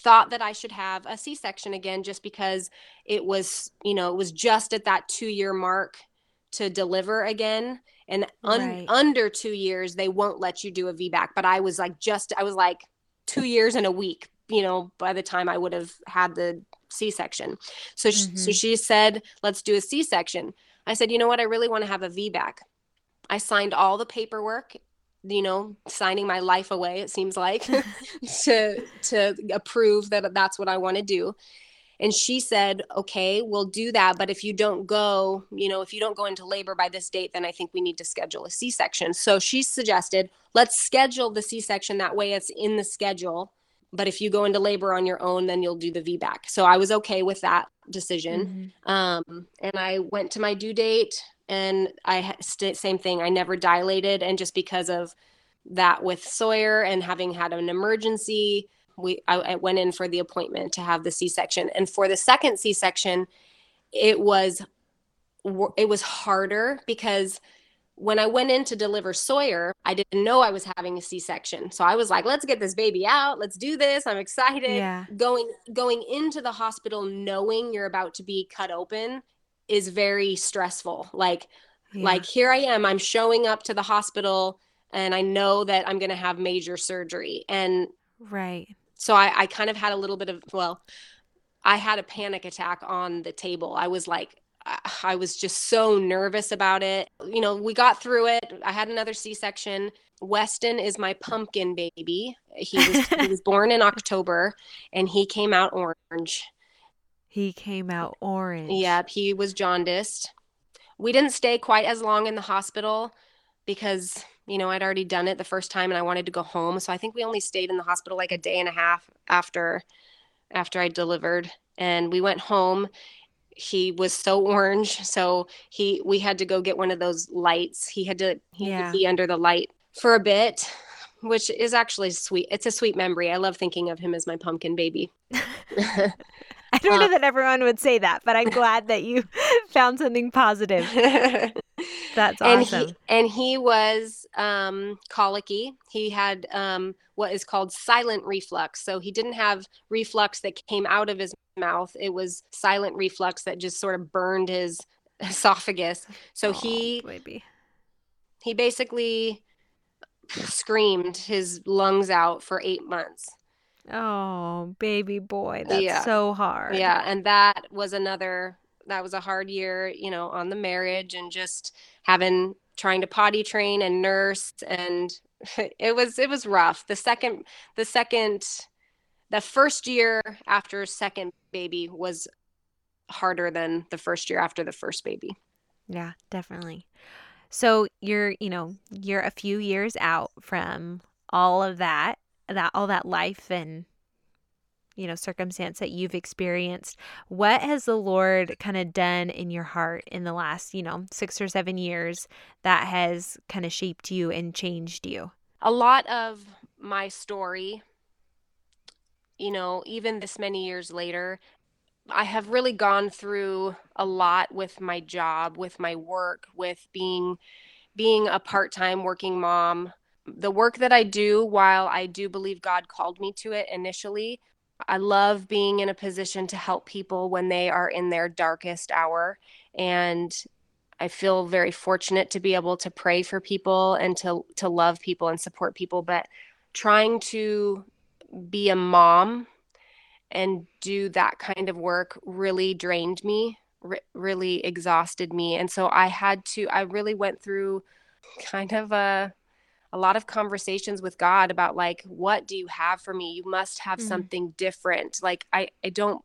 thought that I should have a C-section again just because it was, you know, it was just at that 2-year mark to deliver again and un- Right. under 2 years they won't let you do a VBAC but I was like just I was like 2 years and a week, you know, by the time I would have had the C-section. So sh- so Mhm. she said, "Let's do a C-section." I said, "You know what? I really want to have a VBAC." I signed all the paperwork you know signing my life away it seems like [LAUGHS] [LAUGHS] to to approve that that's what I want to do. And she said okay we'll do that but if you don't go you know if you don't go into labor by this date then I think we need to schedule a C-section. So she suggested let's schedule the C-section that way it's in the schedule but if you go into labor on your own then you'll do the VBAC so I was okay with that decision. Mhm. um, and I went to my due date, and I st- same thing. I never dilated, and just because of that with Sawyer and having had an emergency, we I, I went in for the appointment to have the C-section. And for the second C-section, it was it was harder because when I went in to deliver Sawyer, I didn't know I was having a C-section. So I was like, let's get this baby out. Let's do this. I'm excited Yeah. going going into the hospital knowing you're about to be cut open is very stressful like Yeah. like here i am i'm showing up to the hospital and I know that I'm going to have major surgery. And right. So I, I kind of had a little bit of, well, I had a panic attack on the table. I was like, I was just so nervous about it. You know, we got through it. I had another C section. Weston is my pumpkin baby. He was, he [LAUGHS] was born in October and he came out orange. He came out orange. Yep, he was jaundiced. We didn't stay quite as long in the hospital because, you know, I'd already done it the first time and I wanted to go home. So I think we only stayed in the hospital like a day and a half after after I delivered and we went home he was so orange so he we had to go get one of those lights he had to he yeah. be under the light for a bit which is actually sweet it's a sweet memory i love thinking of him as my pumpkin baby [LAUGHS] [LAUGHS] I don't know that everyone would say that, but I'm glad that you [LAUGHS] found something positive. [LAUGHS] That's awesome. And he, and he was um, colicky. He had um, what is called silent reflux. So he didn't have reflux that came out of his mouth. It was silent reflux that just sort of burned his [LAUGHS] esophagus. So oh, he baby. he basically screamed his lungs out for eight months. Oh, baby boy. That's yeah. so hard. Yeah. And that was another, that was a hard year, you know, on the marriage and just having, trying to potty train and nurse. And [LAUGHS] it was, it was rough. The second, the second, the first year after second baby was harder than the first year after the first baby. Yeah, definitely. So you're, you know, you're a few years out from all of that that all that life and you know circumstance that you've experienced what has the lord kind of done in your heart in the last you know 6 or 7 years that has kind of shaped you and changed you? A lot of my story you know even this many years later I have really gone through a lot with my job, with my work, with being being a part-time working mom, the work that I do, while I do believe God called me to it initially, I love being in a position to help people when they are in their darkest hour. And I feel very fortunate to be able to pray for people and to, to love people and support people. But trying to be a mom and do that kind of work really drained me, really exhausted me. And so I had to, I really went through kind of a, a lot of conversations with God about like what do you have for me? You must have mm-hmm. something different. Like I I don't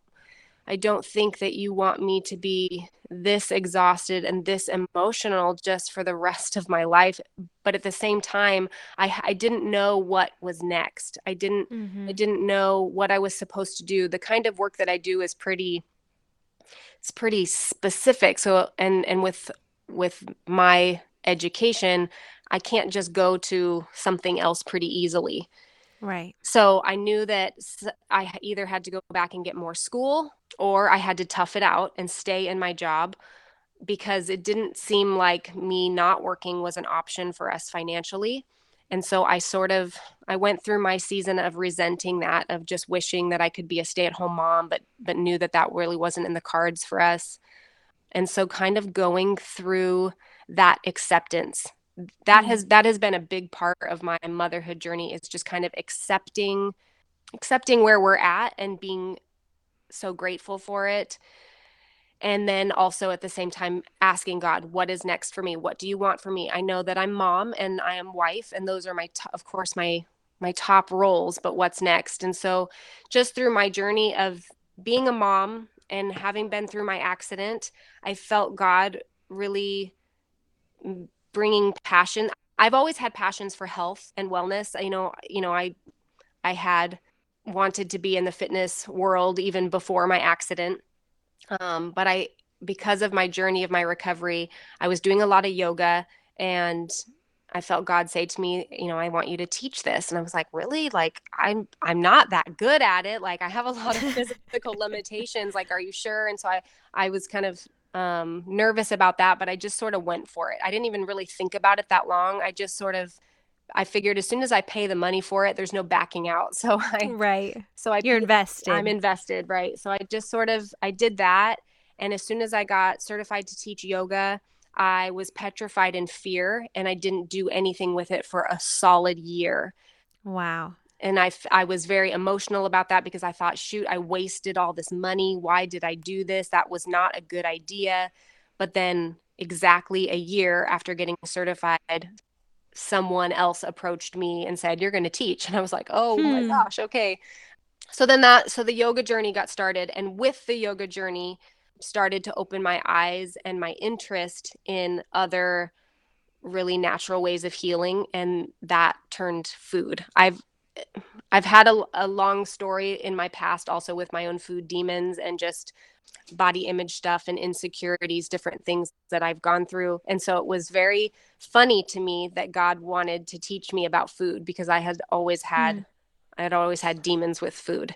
I don't think that you want me to be this exhausted and this emotional just for the rest of my life. But at the same time, I, I didn't know what was next. I didn't mm-hmm. I didn't know what I was supposed to do. The kind of work that I do is pretty it's pretty specific. So and and with with my education, I can't just go to something else pretty easily. Right. So I knew that I either had to go back and get more school or I had to tough it out and stay in my job because it didn't seem like me not working was an option for us financially. And so I sort of I went through my season of resenting that of just wishing that I could be a stay-at-home mom but but knew that that really wasn't in the cards for us. And so kind of going through that acceptance that has that has been a big part of my motherhood journey is just kind of accepting accepting where we're at and being so grateful for it. And then also at the same time asking god what is next for me? What do you want for me? I know that i'm mom and i am wife and those are my t- of course my my top roles but what's next? And so just through my journey of being a mom and having been through my accident i felt god really bringing passion. I've always had passions for health and wellness. You know you know i i had wanted to be in the fitness world even before my accident. Um, but i because of my journey of my recovery i was doing a lot of yoga and i felt god say to me you know i want you to teach this. And i was like really? Like i'm i'm not that good at it. Like i have a lot of [LAUGHS] physical limitations. Like are you sure? And so i i was kind of um, nervous about that, but I just sort of went for it. I didn't even really think about it that long. I just sort of, I figured as soon as I pay the money for it, there's no backing out. [LAUGHS] So I, right. So I, you're invested. I'm invested, right? So I just sort of, I did that. And as soon as I got certified to teach yoga, I was petrified in fear and I didn't do anything with it for a solid year. Wow. And I, I was very emotional about that because I thought, shoot, I wasted all this money. Why did I do this? That was not a good idea. But then, exactly a year after getting certified, someone else approached me and said, You're going to teach. [LAUGHS] And I was like, Oh hmm. my gosh, okay. So then that, so the yoga journey got started. And with the yoga journey, started to open my eyes and my interest in other really natural ways of healing. And that turned food. I've, I've had a, a long story in my past also with my own food demons and just body image stuff and insecurities, different things that I've gone through. And so it was very funny to me that God wanted to teach me about food because I had always had mm. I had always had demons with food.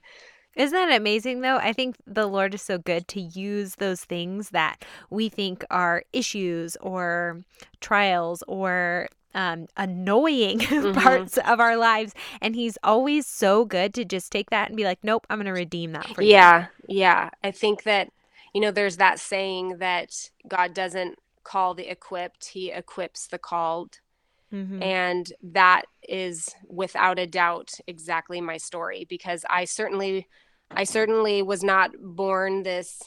Isn't that amazing though? I think the Lord is so good to use those things that we think are issues or trials or um, annoying [LAUGHS] mm-hmm. parts of our lives. And he's always so good to just take that and be like, nope, I'm going to redeem that for you. Yeah. Yeah. I think that, you know, there's that saying that God doesn't call the equipped, he equips the called. Mm-hmm. And that is without a doubt exactly my story because I certainly, I certainly was not born this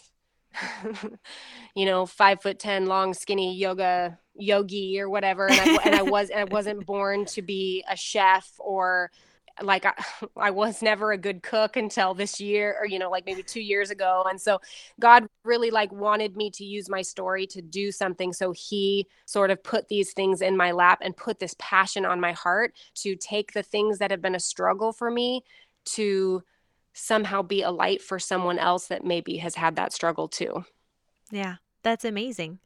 [LAUGHS] you know, five foot ten, long, skinny yoga yogi or whatever, and I, and I [LAUGHS] was and I wasn't born to be a chef or like I, [LAUGHS] I was never a good cook until this year or you know like maybe 2 years ago and so god really like wanted me to use my story to do something so he sort of put these things in my lap and put this passion on my heart to take the things that have been a struggle for me to somehow be a light for someone else that maybe has had that struggle too. Yeah, that's amazing.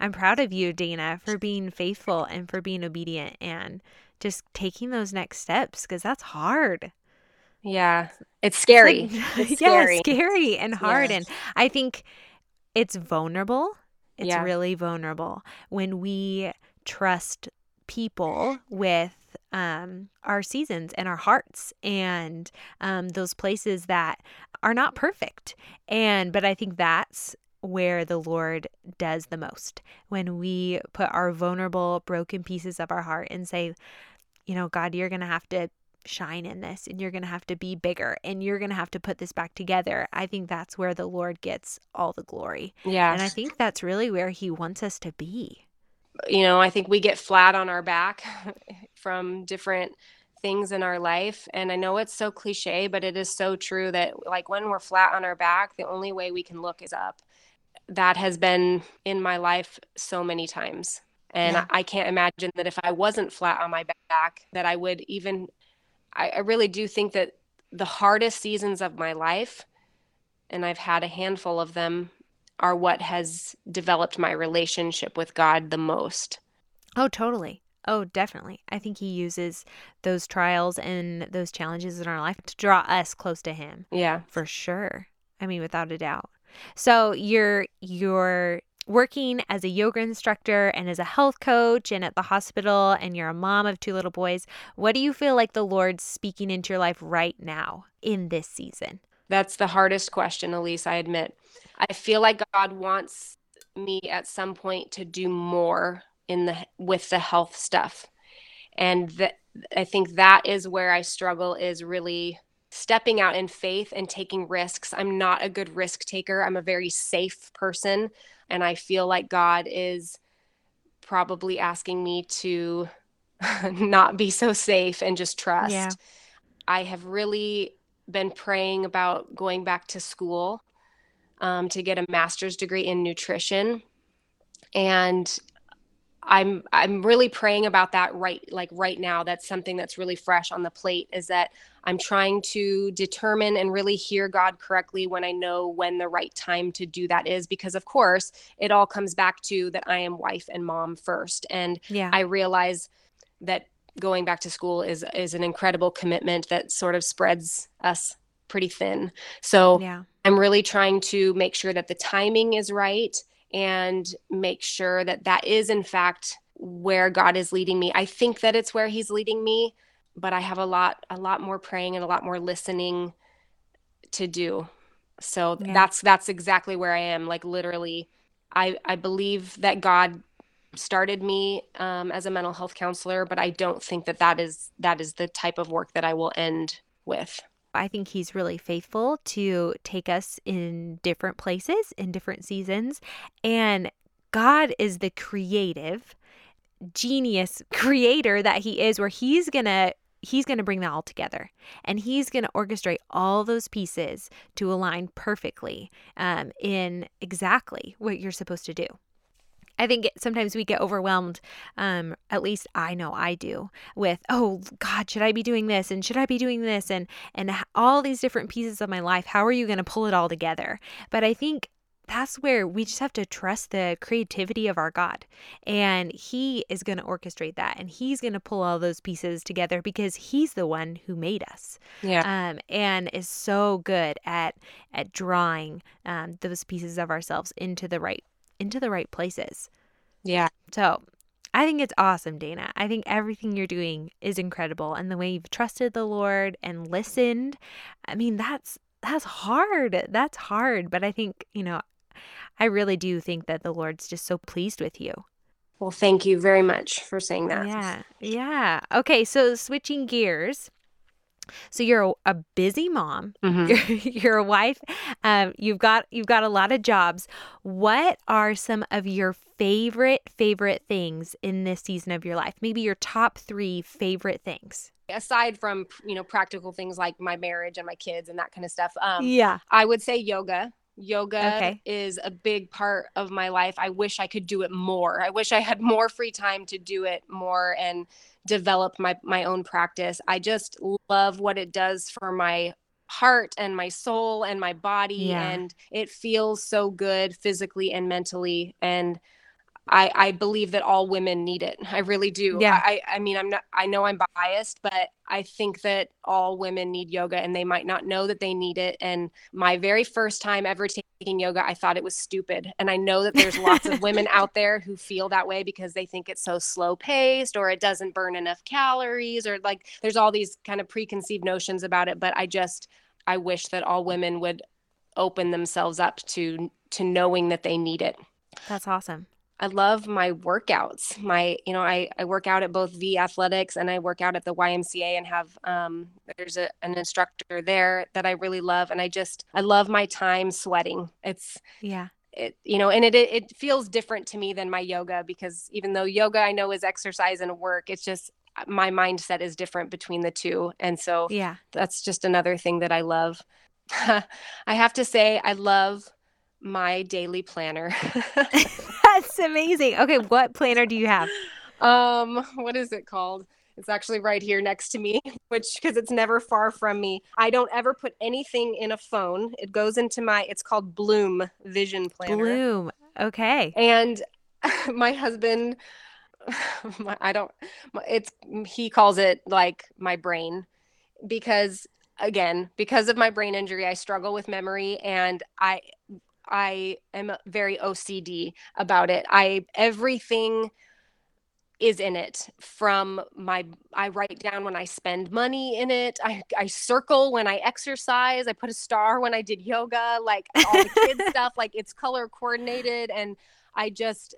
I'm proud of you, Dana, for being faithful and for being obedient and just taking those next steps because that's hard. Yeah, it's scary. [LAUGHS] It's, scary. yeah, scary and hard. Yeah. And I think it's vulnerable. It's yeah. really vulnerable when we trust people with um, our seasons and our hearts and um, those places that are not perfect. And, but I think that's where the Lord does the most when we put our vulnerable, broken pieces of our heart and say, you know, God, you're going to have to shine in this and you're going to have to be bigger and you're going to have to put this back together. I think that's where the Lord gets all the glory. Yeah. And I think that's really where he wants us to be you know, I think we get flat on our back [LAUGHS] from different things in our life. And I know it's so cliche, but it is so true that, like, when we're flat on our back, the only way we can look is up. That has been in my life so many times. And yeah. I can't imagine that if I wasn't flat on my back, that I would even, I, I really do think that the hardest seasons of my life, and I've had a handful of them, are what has developed my relationship with God the most. Oh, totally. Oh, definitely. I think he uses those trials and those challenges in our life to draw us close to him. Yeah. For sure. I mean, without a doubt. So you're you're working as a yoga instructor and as a health coach and at the hospital and you're a mom of two little boys. What do you feel like the Lord's speaking into your life right now in this season? That's the hardest question, Elise, I admit. I feel like God wants me at some point to do more in the with the health stuff. And that I think that is where I struggle is really stepping out in faith and taking risks. I'm not a good risk taker. I'm a very safe person and I feel like God is probably asking me to [LAUGHS] not be so safe and just trust. Yeah. I have really been praying about going back to school um, to get a master's degree in nutrition and i'm i'm really praying about that right like right now that's something that's really fresh on the plate is that i'm trying to determine and really hear god correctly when i know when the right time to do that is because of course it all comes back to that i am wife and mom first and yeah. i realize that going back to school is is an incredible commitment that sort of spreads us pretty thin so yeah I'm really trying to make sure that the timing is right and make sure that that is, in fact, where God is leading me. I think that it's where He's leading me, but I have a lot, a lot more praying and a lot more listening to do. So yeah. that's that's exactly where I am. Like literally, I I believe that God started me um, as a mental health counselor, but I don't think that that is that is the type of work that I will end with. I think he's really faithful to take us in different places in different seasons. And God is the creative, genius [LAUGHS] creator that he is, where he's going to. He's going to bring that all together and he's going to orchestrate all those pieces to align perfectly um, in exactly what you're supposed to do. I think sometimes we get overwhelmed. Um, at least I know I do with, oh God, should I be doing this and should I be doing this and and all these different pieces of my life. How are you going to pull it all together? But I think that's where we just have to trust the creativity of our God. And He is going to orchestrate that and He's going to pull all those pieces together because He's the one who made us. Yeah. Um, and is so good at at drawing um, those pieces of ourselves into the right into the right places. Yeah. So I think it's awesome, Dana. I think everything you're doing is incredible. And the way you've trusted the Lord and listened, I mean, that's that's hard. That's hard. But I think, you know, I really do think that the Lord's just so pleased with you. Well, thank you very much for saying that. Yeah. Yeah. Okay. So switching gears. So you're a, a busy mom. Mhm. You're, [LAUGHS] you're a wife. Um, you've got you've got a lot of jobs. What are some of your favorite favorite things in this season of your life? Maybe your top three favorite things. Aside from you know practical things like my marriage and my kids and that kind of stuff, um, yeah. I would say yoga. Yoga Okay. is a big part of my life. I wish I could do it more. I wish I had more free time to do it more and develop my my own practice. I just love what it does for my heart and my soul and my body Yeah. and it feels so good physically and mentally and I, I believe that all women need it. I really do. Yeah. I, I mean, I'm not, I know I'm biased, but I think that all women need yoga and they might not know that they need it. And my very first time ever taking yoga, I thought it was stupid. And I know that there's lots of women [LAUGHS] out there who feel that way because they think it's so slow paced or it doesn't burn enough calories or like there's all these kind of preconceived notions about it. But I just, I wish that all women would open themselves up to, to knowing that they need it. That's awesome. I love my workouts. My, you know, I, I work out at both V Athletics and I work out at the YMCA and have um there's a, an instructor there that I really love and I just I love my time sweating. It's Yeah. it you know and it it it feels different to me than my yoga because even though yoga I know is exercise and work, it's just my mindset is different between the two. And so Yeah. that's just another thing that I love. [LAUGHS] I have to say I love my daily planner. [LAUGHS] [LAUGHS] That's amazing. Okay, what planner do you have? um what is it called it's actually right here next to me which because it's never far from me i don't ever put anything in a phone it goes into my it's called bloom vision planner Bloom. Okay. and [LAUGHS] my husband [SIGHS] my, i don't it's he calls it like my brain because again because of my brain injury i struggle with memory and i i am very ocd about it. I everything is in it from my i write down when i spend money in it. I, I circle when i exercise. I put a star when i did yoga like all the kids [LAUGHS] stuff like it's color coordinated and i just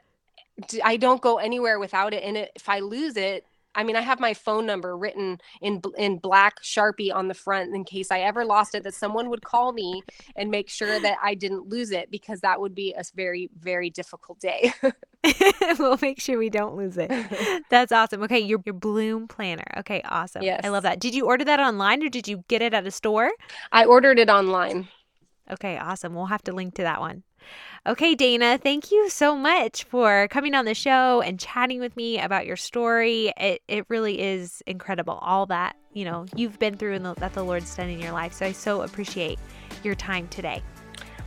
I don't go anywhere without it. And if i lose it i mean i have my phone number written in in black sharpie on the front in case i ever lost it that someone would call me and make sure that i didn't lose it because that would be a very very difficult day [LAUGHS] [LAUGHS] we'll make sure we don't lose it. [LAUGHS] That's awesome. Okay, your your Bloom planner. Okay, awesome. Yes. I love that. Did you order that online or did you get it at a store? i ordered it online Okay, awesome. We'll have to link to that one. Okay, Dana, thank you so much for coming on the show and chatting with me about your story. It it really is incredible. All that, you know, you've been through and that the Lord's done in your life. So I so appreciate your time today.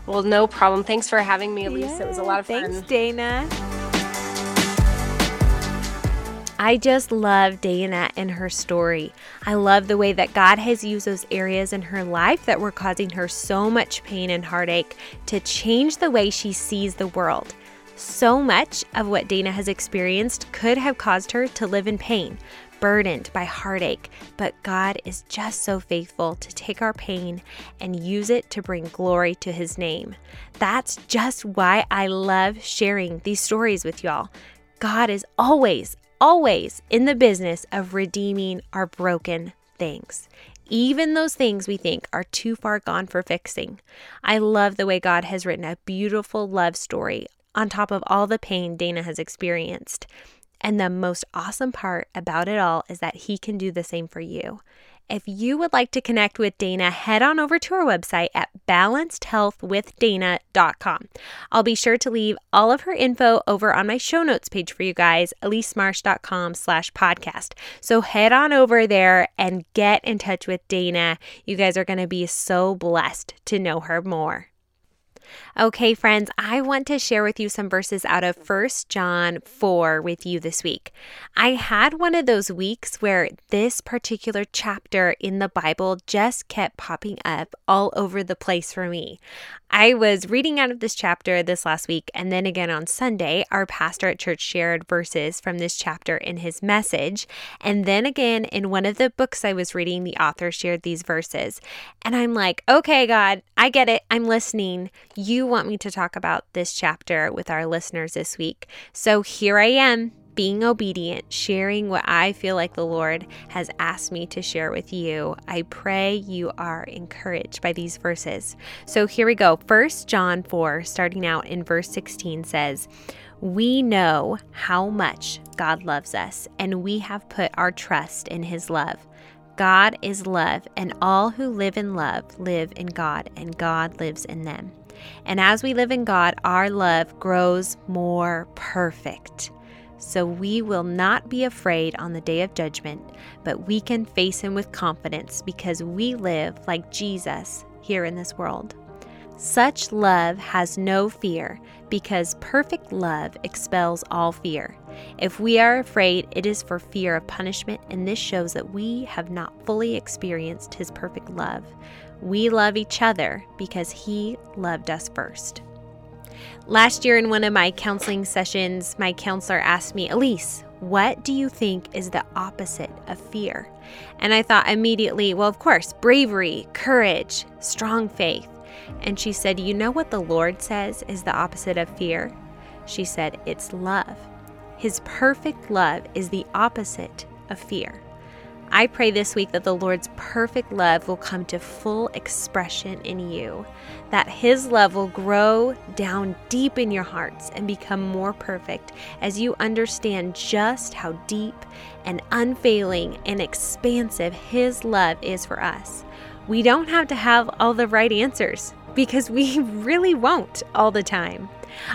well no problem thanks for having me elise it was a lot of fun. Thanks, Dana. I just love Dana and her story. I love the way that God has used those areas in her life that were causing her so much pain and heartache to change the way she sees the world. So much of what Dana has experienced could have caused her to live in pain, burdened by heartache, but God is just so faithful to take our pain and use it to bring glory to his name. That's just why I love sharing these stories with y'all. God is always, always in the business of redeeming our broken things even those things we think are too far gone for fixing. I love the way God has written a beautiful love story on top of all the pain Dana has experienced. And the most awesome part about it all is that He can do the same for you. If you would like to connect with Dana, head on over to our website at balancedhealthwithdana.com. I'll be sure to leave all of her info over on my show notes page for you guys, elisemarsh.com slash podcast. So head on over there and get in touch with Dana. You guys are going to be so blessed to know her more. Okay, friends, I want to share with you some verses out of 1 John 4 with you this week. I had one of those weeks where this particular chapter in the Bible just kept popping up all over the place for me. I was reading out of this chapter this last week, and then again on Sunday, our pastor at church shared verses from this chapter in his message. And then again, in one of the books I was reading, the author shared these verses. And I'm like, okay, God, I get it. I'm listening. You want me to talk about this chapter with our listeners this week. So here I am being obedient, sharing what I feel like the Lord has asked me to share with you. I pray you are encouraged by these verses. So here we go. First John 4, starting out in verse 16 says, we know how much God loves us, and we have put our trust in His love. God is love, and all who live in love live in God, and God lives in them. And as we live in God, our love grows more perfect. So we will not be afraid on the day of judgment, but we can face Him with confidence because we live like Jesus here in this world. Such love has no fear because perfect love expels all fear. If we are afraid, it is for fear of punishment, and this shows that we have not fully experienced His perfect love. We love each other because He loved us first. Last year, in one of my counseling sessions, my counselor asked me, Elise, what do you think is the opposite of fear? And I thought immediately, well, of course, bravery, courage, strong faith. And she said, You know what the Lord says is the opposite of fear? She said, It's love. His perfect love is the opposite of fear. I pray this week that the Lord's perfect love will come to full expression in you, that His love will grow down deep in your hearts and become more perfect as you understand just how deep and unfailing and expansive His love is for us. We don't have to have all the right answers because we [LAUGHS] really won't all the time.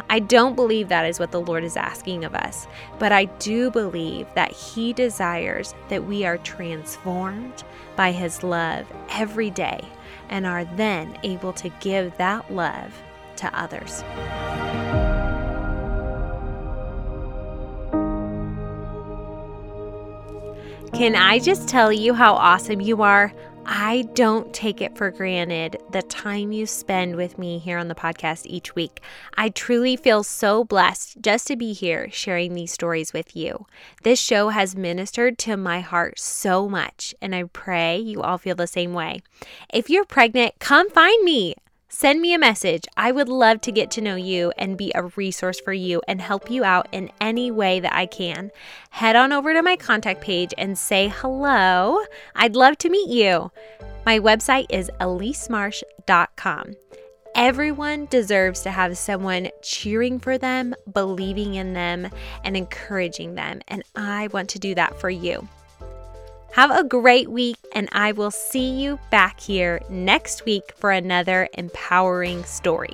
I don't believe that is what the Lord is asking of us, but I do believe that He desires that we are transformed by His love every day and are then able to give that love to others. Can I just tell you how awesome you are? I don't take it for granted the time you spend with me here on the podcast each week. I truly feel so blessed just to be here sharing these stories with you. This show has ministered to my heart so much, and I pray you all feel the same way. If you're pregnant, come find me. Send me a message. I would love to get to know you and be a resource for you and help you out in any way that I can. Head on over to my contact page and say hello. I'd love to meet you. My website is elisemarsh.com. Everyone deserves to have someone cheering for them, believing in them, and encouraging them. And I want to do that for you. Have a great week, and I will see you back here next week for another empowering story.